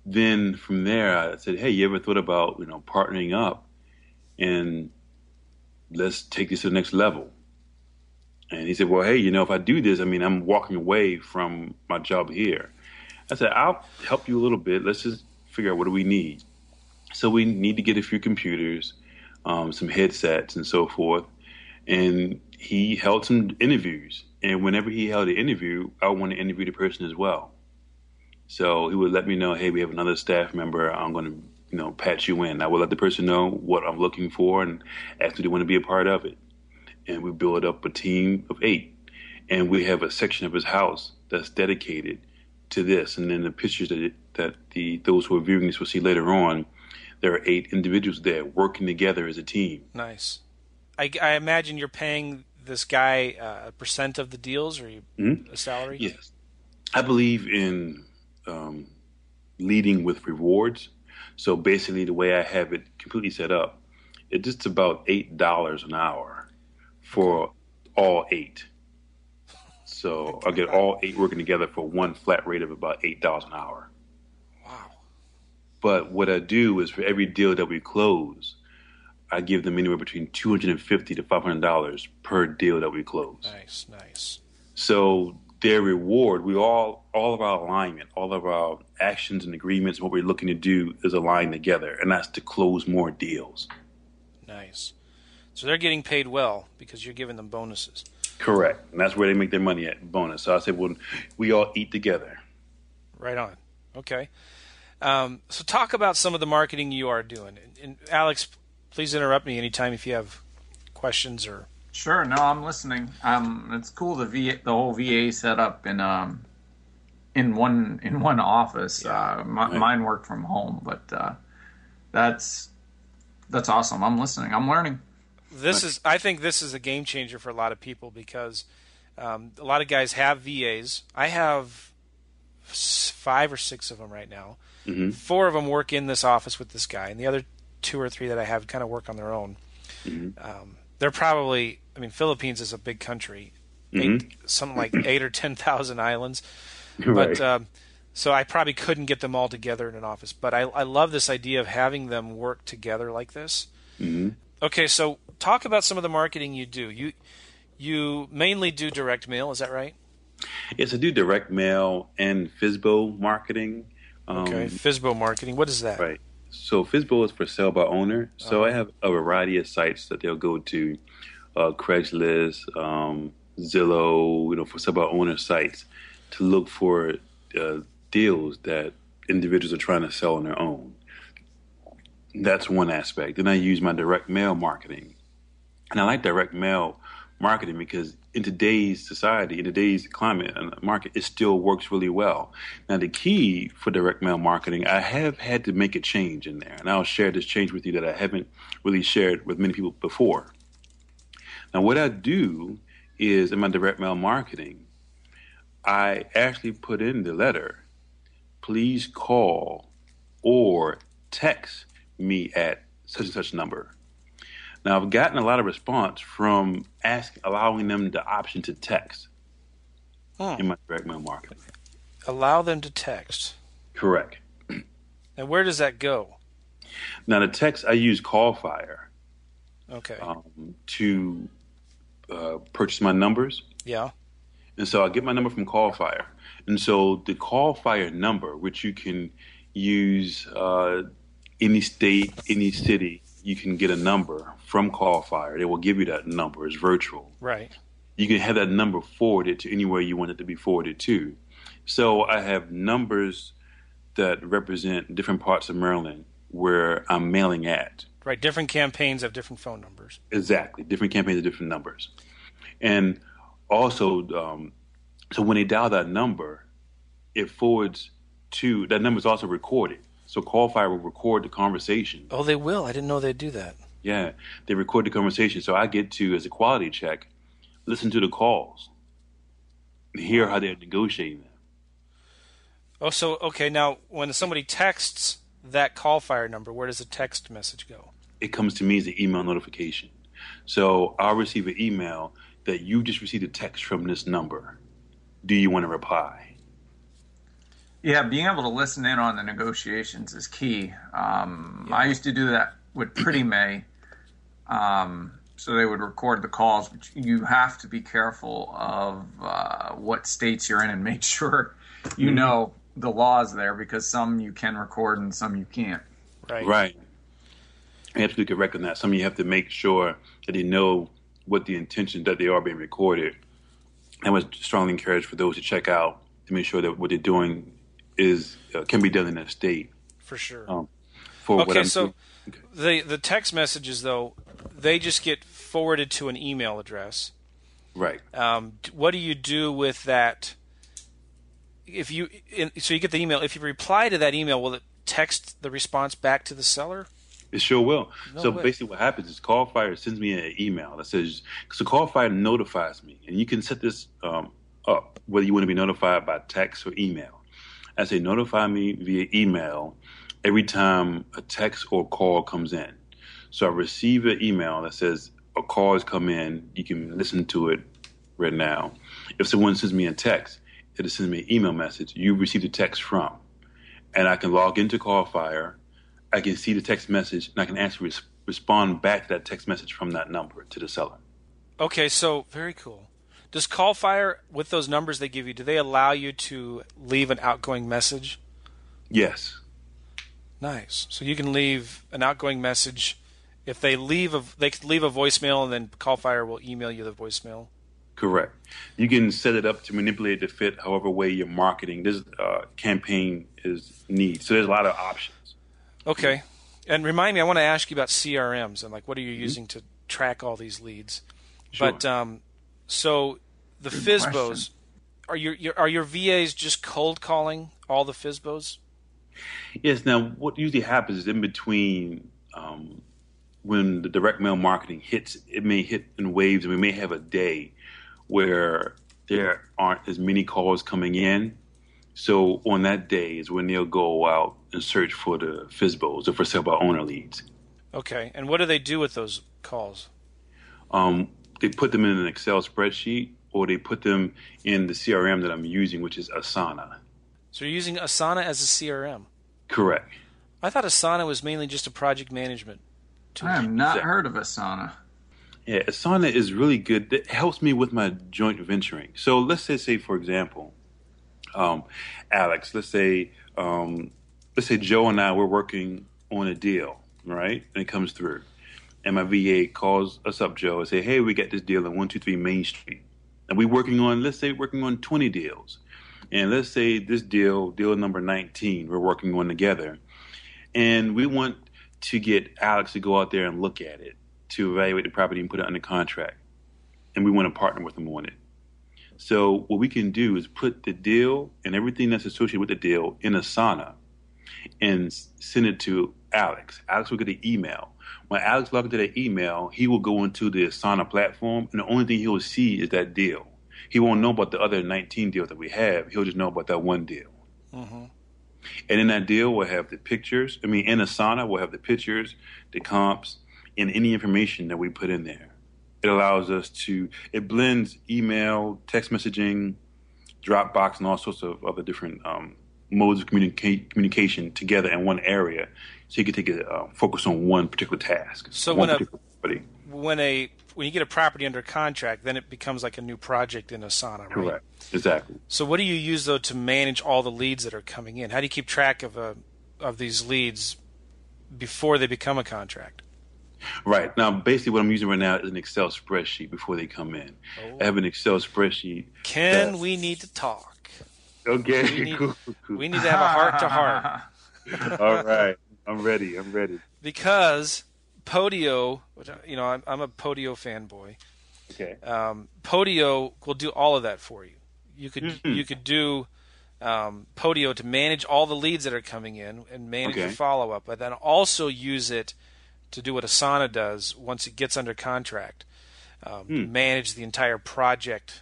then from there, I said, "Hey, you ever thought about you know partnering up and let's take this to the next level?" And he said, "Well, hey, you know, if I do this, I mean, I'm walking away from my job here." I said, "I'll help you a little bit. Let's just figure out what do we need." So we need to get a few computers, um, some headsets, and so forth. And he held some interviews. And whenever he held an interview, I want to interview the person as well. So he would let me know, hey, we have another staff member. I'm going to, you know, patch you in. I will let the person know what I'm looking for and ask if they want to be a part of it. And we build up a team of eight. And we have a section of his house that's dedicated to this. And then the pictures that, that the those who are viewing this will see later on, there are eight individuals there working together as a team. Nice. I, I imagine you're paying this guy uh, a percent of the deals, or you, Mhm. a salary. Yes. I believe in um, leading with rewards. So basically, the way I have it completely set up, it's just about eight dollars an hour for all eight. So I get all eight working together for one flat rate of about eight dollars an hour. But what I do is for every deal that we close, I give them anywhere between two hundred and fifty to five hundred dollars per deal that we close. Nice, nice. So their reward, we all all of our alignment, all of our actions and agreements, what we're looking to do is align together, and that's to close more deals. Nice. So they're getting paid well because you're giving them bonuses. Correct, and that's where they make their money at bonus. So I said, well, we all eat together. Right on. Okay. Um, so talk about some of the marketing you are doing. And, and Alex, please interrupt me anytime if you have questions or. Sure, no, I'm listening. Um, it's cool the VA, the whole VA setup in um, in one in one office. Uh, my, Right. Mine work from home, but uh, that's that's awesome. I'm listening. I'm learning. This is, I think, this is a game changer for a lot of people because um, a lot of guys have VAs. I have five or six of them right now. Mhm. Four of them work in this office with this guy, and the other two or three that I have kind of work on their own. Mm-hmm. Um, they're probably, I mean, Philippines is a big country, eight, something like eight or ten thousand islands. right. But um, so I probably couldn't get them all together in an office. But I, I love this idea of having them work together like this. Mhm. Okay, so talk about some of the marketing you do. You you mainly do direct mail, is that right? Yes, I do direct mail and FISBO marketing. Um, Okay, FISBO marketing. What is that? Right. So FISBO is for sale by owner. So I have a variety of sites that they'll go to, uh, Craigslist, um, Zillow, you know, for sale by owner sites to look for uh, deals that individuals are trying to sell on their own. That's one aspect. Then I use my direct mail marketing. And I like direct mail marketing because in today's society, in today's climate and market, it still works really well. Now, the key for direct mail marketing, I have had to make a change in there, and I'll share this change with you that I haven't really shared with many people before. Now, what I do is in my direct mail marketing, I actually put in the letter, please call or text me at such and such number. Now, I've gotten a lot of response from asking, allowing them the option to text Hmm. in my direct mail marketing. Allow them to text. Correct. And where does that go? Now, the text I use Callfire Okay. um, to uh, purchase my numbers. Yeah. And so I get my number from CallFire. And so the CallFire number, which you can use uh, any state, any city, you can get a number from CallFire. They will give you that number. It's virtual. Right. You can have that number forwarded to anywhere you want it to be forwarded to. So I have numbers that represent different parts of Maryland where I'm mailing at. Right. Different campaigns have different phone numbers. Exactly. Different campaigns have different numbers. And also, um, so when they dial that number, it forwards to that number is also recorded. So CallFire will record the conversation. Oh, they will. I didn't know they'd do that. Yeah, they record the conversation. So I get to, as a quality check, listen to the calls and hear how they're negotiating them. Oh, so okay. Now, when somebody texts that CallFire number, where does the text message go? It comes to me as an email notification. So I'll receive an email that you just received a text from this number. Do you want to reply? Yeah, being able to listen in on the negotiations is key. Um, yeah. I used to do that with Pretty May. Um, so they would record the calls, but you have to be careful of uh, what states you're in and make sure you mm-hmm. know the laws there because some you can record and some you can't. Right. Right. Absolutely correct on that. Some you have to make sure that they know what the intention that they are being recorded. I would strongly encourage for those to check out to make sure that what they're doing is uh, can be done in that state. For sure. Um, for okay, so okay. the the text messages though they just get forwarded to an email address. Right. Um, what do you do with that? If you in, so you get the email. If you reply to that email, will it text the response back to the seller? It sure will. No so way. basically, what happens is CallFire sends me an email that says, so CallFire notifies me, and you can set this um, up whether you want to be notified by text or email. I say notify me via email every time a text or call comes in. So I receive an email that says a call has come in. You can listen to it right now. If someone sends me a text, it'll send me an email message. You received a text from, and I can log into CallFire I can see the text message and I can actually res- respond back to that text message from that number to the seller. Okay, so very cool. Does CallFire, with those numbers they give you, do they allow you to leave an outgoing message? Yes. Nice. So you can leave an outgoing message. If they leave a, they can leave a voicemail, and then CallFire will email you the voicemail. Correct. You can set it up to manipulate to fit however way your marketing this uh, campaign is needs. So there's a lot of options. Okay. And remind me, I want to ask you about CRMs and like what are you mm-hmm. using to track all these leads? Sure. But um, so the Good FSBOs question. are your, your are your VAs just cold calling all the FSBOs? Yes. Now, what usually happens is in between um, when the direct mail marketing hits, it may hit in waves, and we may have a day where there aren't as many calls coming in. So on that day is when they'll go out and search for the FSBOs or for sale by owner leads. Okay, and what do they do with those calls? Um, they put them in an Excel spreadsheet, or they put them in the CRM that I'm using, which is Asana. So you're using Asana as a CRM. Correct. I thought Asana was mainly just a project management. Tool. I have not heard of Asana. Yeah, Asana is really good. It helps me with my joint venturing. So let's say, say for example, um, Alex, let's say um, let's say Joe and I we're working on a deal, right? And it comes through, and my VA calls us up, Joe, and say, "Hey, we got this deal in one two three Main Street, and we're working on let's say working on twenty deals, and let's say this deal, deal number nineteen, we're working on together, and we want to get Alex to go out there and look at it to evaluate the property and put it under contract, and we want to partner with him on it." So what we can do is put the deal and everything that's associated with the deal in Asana and send it to Alex. Alex will get an email. When Alex logs into that email, he will go into the Asana platform, and the only thing he will see is that deal. He won't know about the other 19 deals that we have. He'll just know about that one deal. Mm-hmm. And in that deal, we'll have the pictures. I mean, in Asana, we'll have the pictures, the comps, and any information that we put in there. It allows us to, it blends email, text messaging, Dropbox, and all sorts of other different um, modes of communica- communication together in one area, so you can take a uh, focus on one particular task. So when a when a when you get a property under contract, then it becomes like a new project in Asana, right? Correct. Exactly. So what do you use though to manage all the leads that are coming in? How do you keep track of a of these leads before they become a contract? Right. Now, basically, what I'm using right now is an Excel spreadsheet before they come in. Oh. I have an Excel spreadsheet. Ken, that- we need to talk. Okay, We need- cool, cool. We need to have a heart to heart All right. I'm ready. I'm ready. because Podio, you know, I'm, I'm a Podio fanboy. Okay. Um, Podio will do all of that for you. You could Mhm. you could do um, Podio to manage all the leads that are coming in and manage Okay. your follow up, but then also use it to do what Asana does once it gets under contract. Um, Hmm. Manage the entire project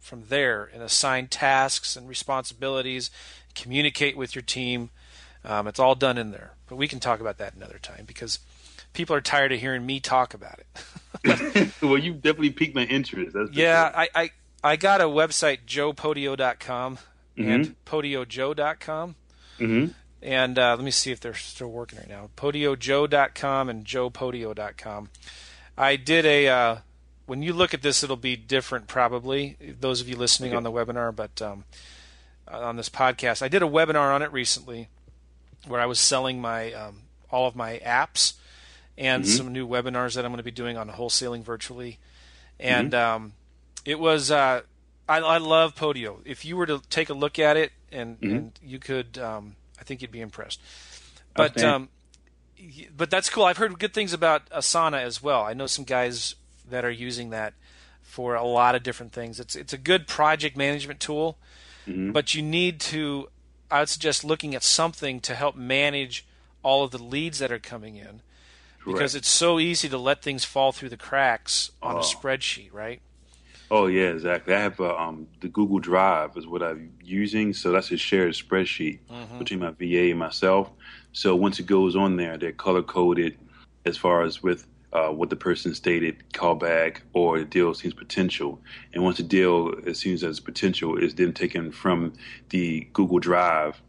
from there and assign tasks and responsibilities, communicate with your team. Um, it's all done in there. But we can talk about that another time because people are tired of hearing me talk about it. well, you definitely piqued my interest. That's Yeah. I, I I got a website joepodio.com Mm-hmm. and podiojoe.com. Mhm. And uh, let me see if they're still working right now. podiojoe.com and joepodio.com. I did a uh, when you look at this it'll be different probably those of you listening Okay. on the webinar but um, on this podcast. I did a webinar on it recently where I was selling my um, all of my apps and some new webinars that I'm going to be doing on wholesaling virtually. And um, it was uh, I, I love Podio. If you were to take a look at it, and, and you could, um, I think you'd be impressed. But Outstanding. um, but that's cool. I've heard good things about Asana as well. I know some guys that are using that for a lot of different things. It's it's a good project management tool, but you need to. I would suggest looking at something to help manage all of the leads that are coming in because it's so easy to let things fall through the cracks on a Oh. spreadsheet, right? Oh yeah, exactly. I have uh, um, the Google Drive is what I'm using, so that's a shared spreadsheet Mm-hmm. between my VA and myself. So once it goes on there, they're color coded as far as with uh, what the person stated, callback or the deal seems potential. And once the deal it seems as potential is then taken from the Google Drive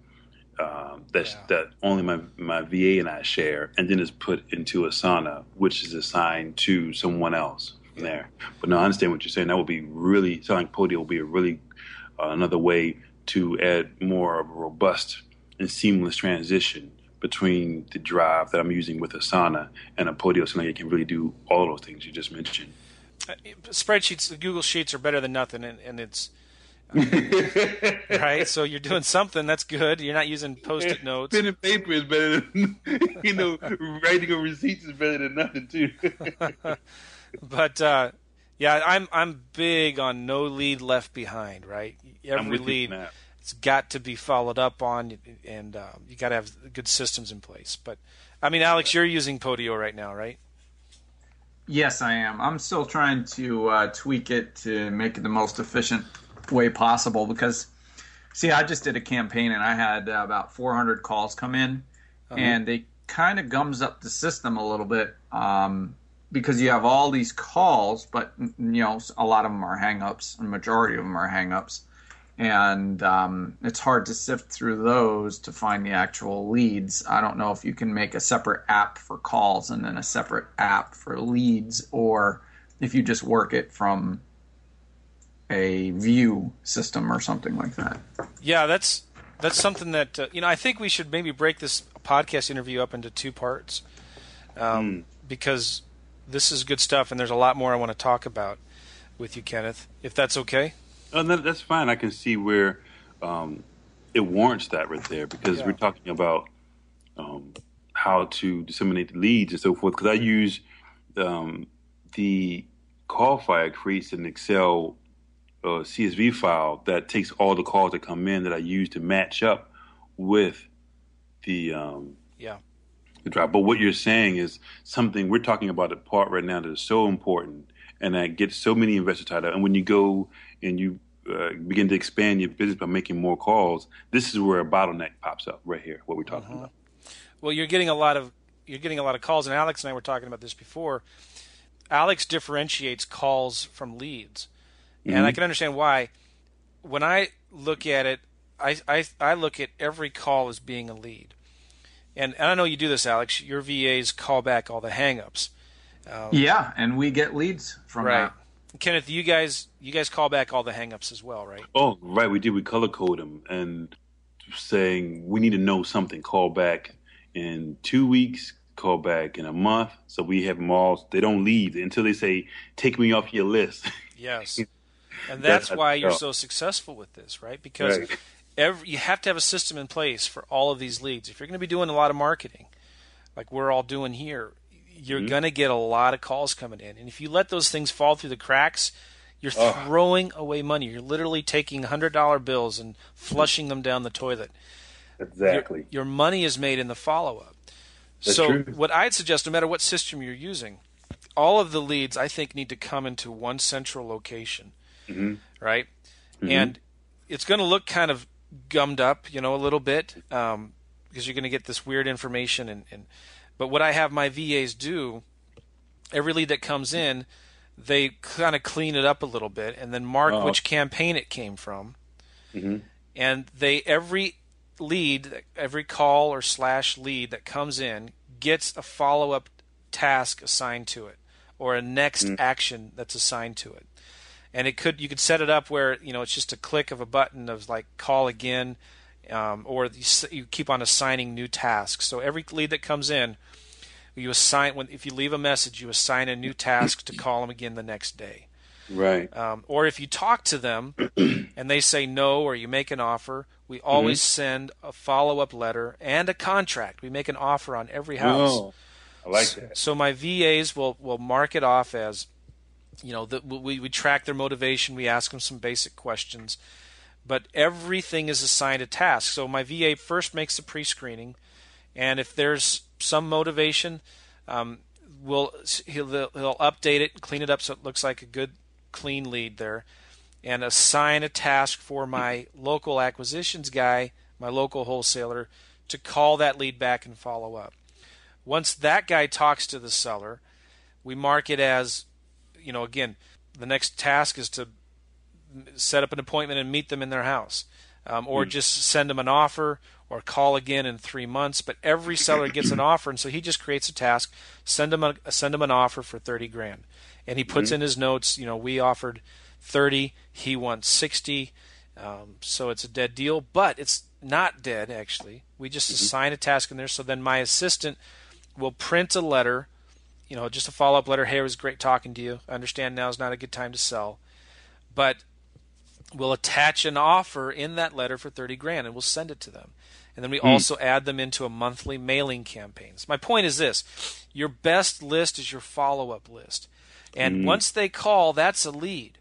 um, that's Yeah. that only my my VA and I share, and then it's put into Asana, which is assigned to someone else from there. But no, I understand what you're saying. That would be really like Podio will be a really uh, another way to add more of a robust and seamless transition between the drive that I'm using with Asana and a Podio, so it can really do all those things you just mentioned. Uh, spreadsheets, the Google Sheets are better than nothing, and, and it's right. So you're doing something that's good. You're not using post-it notes. Pen and paper is better than you know. writing a receipt is better than nothing too. But uh, yeah, I'm I'm big on no lead left behind. Right, every lead on. It's got to be followed up on, and um, you got to have good systems in place. But I mean, Alex, you're using Podio right now, right? Yes, I am. I'm still trying to uh, tweak it to make it the most efficient way possible because, see, I just did a campaign and I had uh, about 400 calls come in, and they kind of gums up the system a little bit um, because you have all these calls, but you know a lot of them are hangups, and majority of them are hangups, and um, it's hard to sift through those to find the actual leads. I don't know if you can make a separate app for calls and then a separate app for leads, or if you just work it from a view system or something like that. Yeah, that's that's something that uh, you know. I think we should maybe break this podcast interview up into two parts um, because this is good stuff, and there's a lot more I want to talk about with you, Kenneth. If that's okay. Oh, no, that's fine. I can see where um, it warrants that right there because Yeah. we're talking about um, how to disseminate the leads and so forth. Because I use um, the CallFire creates an Excel uh, CSV file that takes all the calls that come in that I use to match up with the um, Yeah. the drive. But what you're saying is something we're talking about a part right now that is so important and that gets so many investors tied up. And when you go and you uh, begin to expand your business by making more calls, this is where a bottleneck pops up right here. What we're talking about. Well, you're getting a lot of you're getting a lot of calls, and Alex and I were talking about this before. Alex differentiates calls from leads, and I can understand why. When I look at it, I, I I look at every call as being a lead, and, and I know you do this, Alex. Your VAs call back all the hangups, Um, yeah, and we get leads from right. that. Kenneth, you guys, you guys call back all the hangups as well, right? Oh, right, we did. We color code them and saying we need to know something. Call back in two weeks. Call back in a month. So we have them all. They don't leave until they say, "Take me off your list." Yes, and that's, that's why you're so successful with this, right? Because right. Every, you have to have a system in place for all of these leads. If you're going to be doing a lot of marketing, like we're all doing here, you're mm-hmm. going to get a lot of calls coming in. And if you let those things fall through the cracks, you're throwing away money. You're literally taking $100 bills and flushing them down the toilet. Exactly. Your, your money is made in the follow up. So, true. what I'd suggest, no matter what system you're using, all of the leads I think need to come into one central location, mm-hmm. right? Mm-hmm. And it's going to look kind of gummed up, you know, a little bit um, because you're going to get this weird information and, and but what I have my VAs do, every lead that comes in, they kind of clean it up a little bit and then mark uh-huh. which campaign it came from. Mm-hmm. And they every lead, every call or slash lead that comes in gets a follow up task assigned to it or a next mm-hmm. action that's assigned to it. And it could you could set it up where you know it's just a click of a button of like call again um, or you, you, keep on assigning new tasks. So every lead that comes in, you assign when if you leave a message, you assign a new task to call them again the next day. Right. Um, or if you talk to them and they say no, or you make an offer, we always mm-hmm. send a follow up letter and a contract. We make an offer on every house. Oh, I like that. So, so my VAs will will mark it off as, you know, the, we we track their motivation. We ask them some basic questions but everything is assigned a task. So my VA first makes the pre-screening, and if there's some motivation, um, we'll he'll, he'll update it, clean it up so it looks like a good, clean lead there, and assign a task for my local acquisitions guy, my local wholesaler, to call that lead back and follow up. Once that guy talks to the seller, we mark it as, you know, again, the next task is to set up an appointment and meet them in their house, um, or mm. just send them an offer or call again in three months. But every seller gets an offer, and so he just creates a task, send them a send them an offer for thirty grand, and he puts mm-hmm. in his notes. You know, we offered thirty, he wants sixty, um, so it's a dead deal. But it's not dead actually. We just mm-hmm. assign a task in there. So then my assistant will print a letter. You know, just a follow up letter. Hey, it was great talking to you. I understand now is not a good time to sell, but we'll attach an offer in that letter for 30 grand and we'll send it to them. And then we hmm. also add them into a monthly mailing campaigns. My point is this your best list is your follow up list. And hmm. once they call, that's a lead.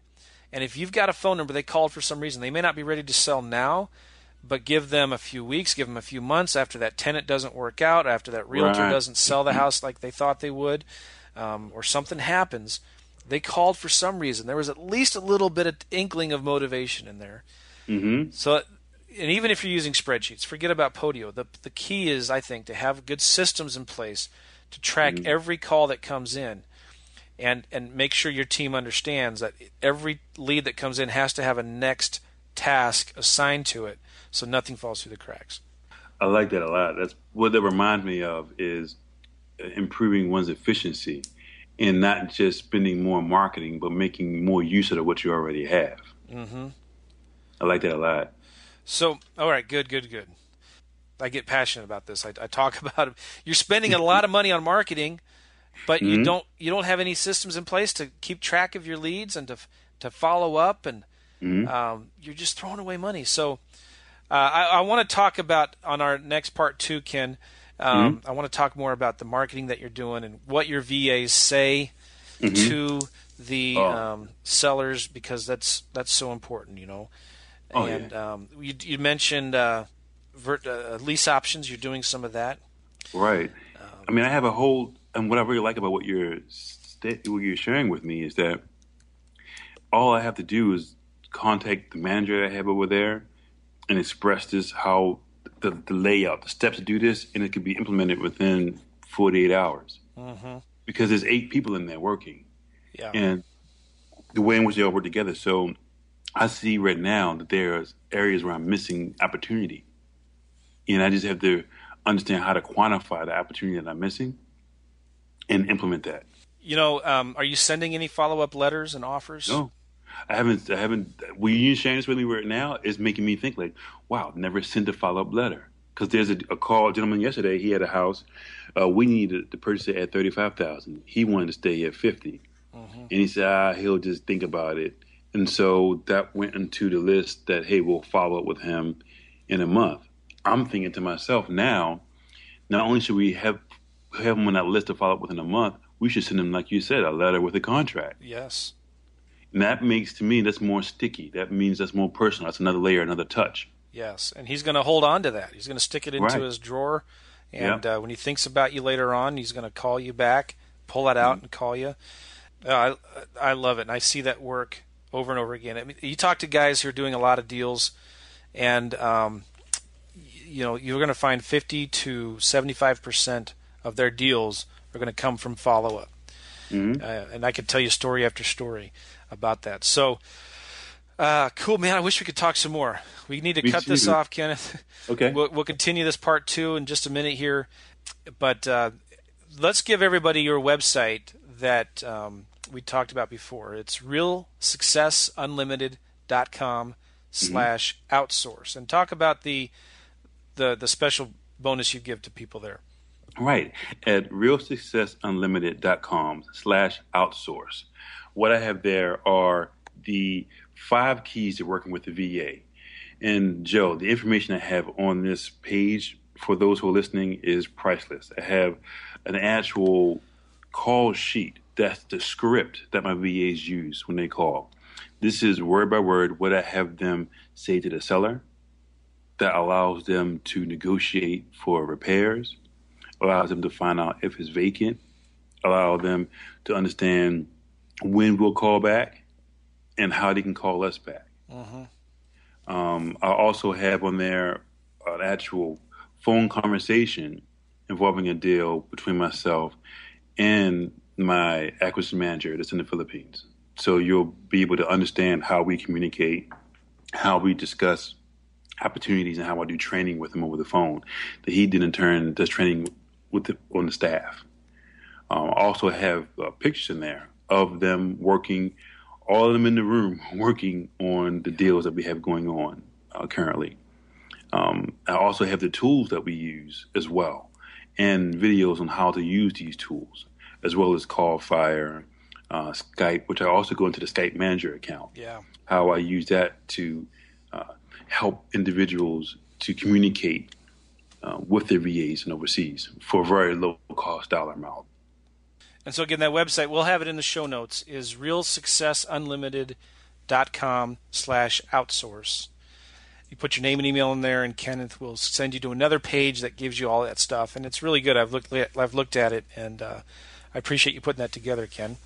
And if you've got a phone number they called for some reason, they may not be ready to sell now, but give them a few weeks, give them a few months after that tenant doesn't work out, after that realtor right. doesn't sell the house like they thought they would, um, or something happens they called for some reason. There was at least a little bit of inkling of motivation in there. Mm-hmm. So, and even if you're using spreadsheets, forget about Podio. The the key is, I think, to have good systems in place to track mm-hmm. every call that comes in, and and make sure your team understands that every lead that comes in has to have a next task assigned to it, so nothing falls through the cracks. I like that a lot. That's what that reminds me of is improving one's efficiency and not just spending more on marketing, but making more use of what you already have. Mm-hmm. I like that a lot. So, all right, good, good, good. I get passionate about this. I, I talk about it. You're spending a lot of money on marketing, but mm-hmm. you don't you don't have any systems in place to keep track of your leads and to to follow up, and mm-hmm. um, you're just throwing away money. So, uh, I, I want to talk about on our next part too, Ken. Um, mm-hmm. I want to talk more about the marketing that you're doing and what your VAs say mm-hmm. to the oh. um, sellers because that's that's so important, you know. Oh, and yeah. um, you, you, mentioned uh, vert, uh, lease options. You're doing some of that, right? I mean, I have a whole, and what I really like about what you're what you're sharing with me is that all I have to do is contact the manager I have over there and express this how the, the layout, the steps to do this, and it can be implemented within 48 hours. Mm-hmm. Because there's eight people in there working. Yeah. And the way in which they all work together. So I see right now that there's areas where I'm missing opportunity. And I just have to understand how to quantify the opportunity that I'm missing and implement that. You know, um, are you sending any follow up letters and offers? No, I haven't. I haven't. When you sharing this with me right now, is making me think like, wow, never sent a follow up letter. Because there's a, a call, a gentleman yesterday. He had a house. Uh, we needed to purchase it at thirty five thousand. He wanted to stay at 50 Mm-hmm. and he said ah, he'll just think about it. And so that went into the list that hey, we'll follow up with him in a month. I'm thinking to myself now, not only should we have have him on that list to follow up within a month, we should send him, like you said, a letter with a contract. Yes. And that makes to me that's more sticky. That means that's more personal. That's another layer, another touch. Yes, and he's going to hold on to that. He's going to stick it into Right. his drawer, and Yeah. uh, when he thinks about you later on, he's going to call you back, pull that out, and call you. Uh, I I love it, and I see that work over and over again. I mean, you talk to guys who are doing a lot of deals, and um, you know you're going to find 50 to 75 percent of their deals are going to come from follow up. Mhm. Uh, and I could tell you story after story about that. So, uh, cool, man. I wish we could talk some more. We need to Me cut this off, Kenneth. Okay. We'll, we'll continue this part two in just a minute here, but uh, let's give everybody your website that um, we talked about before. It's realsuccessunlimited.com slash outsource, and talk about the the the special bonus you give to people there. Right. At realsuccessunlimited.com slash outsource. What I have there are the five keys to working with the VA. And Joe, the information I have on this page for those who are listening is priceless. I have an actual call sheet. That's the script that my VAs use when they call. This is word by word what I have them say to the seller that allows them to negotiate for repairs, allows them to find out if it's vacant, allow them to understand when we'll call back and how they can call us back. Um, I also have on there an actual phone conversation involving a deal between myself and my acquisition manager that's in the Philippines. So you'll be able to understand how we communicate, how we discuss opportunities, and how I do training with him over the phone. That he did in turn does training with the, on the staff. Um, I also have uh, pictures in there of them working, all of them in the room working on the deals that we have going on uh, currently. Um, I also have the tools that we use as well, and videos on how to use these tools, as well as Callfire, uh, Skype, which I also go into the Skype Manager account Yeah. how I use that to uh, help individuals to communicate uh, with their VAs and overseas for a very low cost dollar amount. And so again, that website we'll have it in the show notes is realsuccessunlimited.com slash outsource. You put your name and email in there, and Kenneth will send you to another page that gives you all that stuff, and it's really good. I've looked at, I've looked at it, and uh, I appreciate you putting that together, Ken.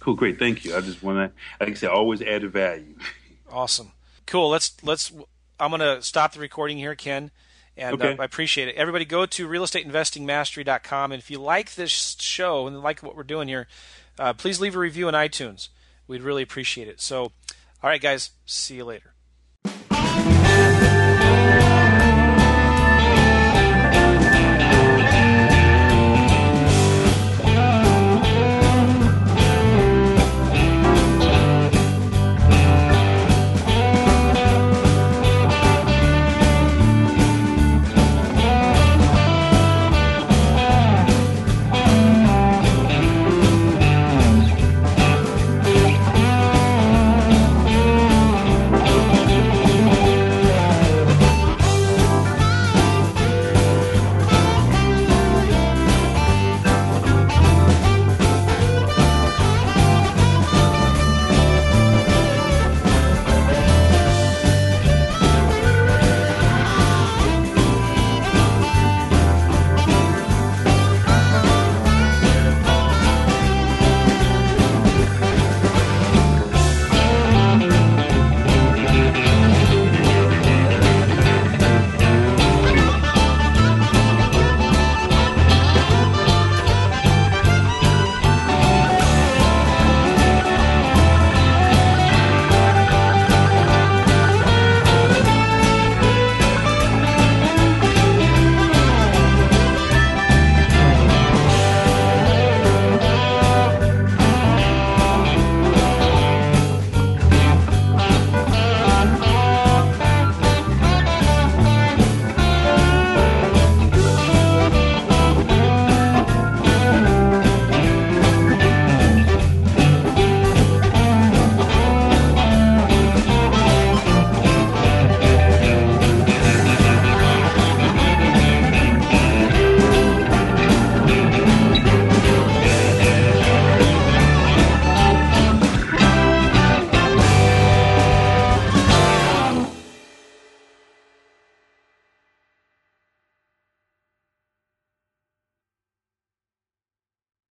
Cool, great, thank you. I just want to, like I said, always add value. Awesome, cool. Let's let's. I'm gonna stop the recording here, Ken. And Okay. uh, I appreciate it. Everybody go to realestateinvestingmastery.com. And if you like this show and like what we're doing here, uh, please leave a review on iTunes. We'd really appreciate it. So, all right, guys, see you later.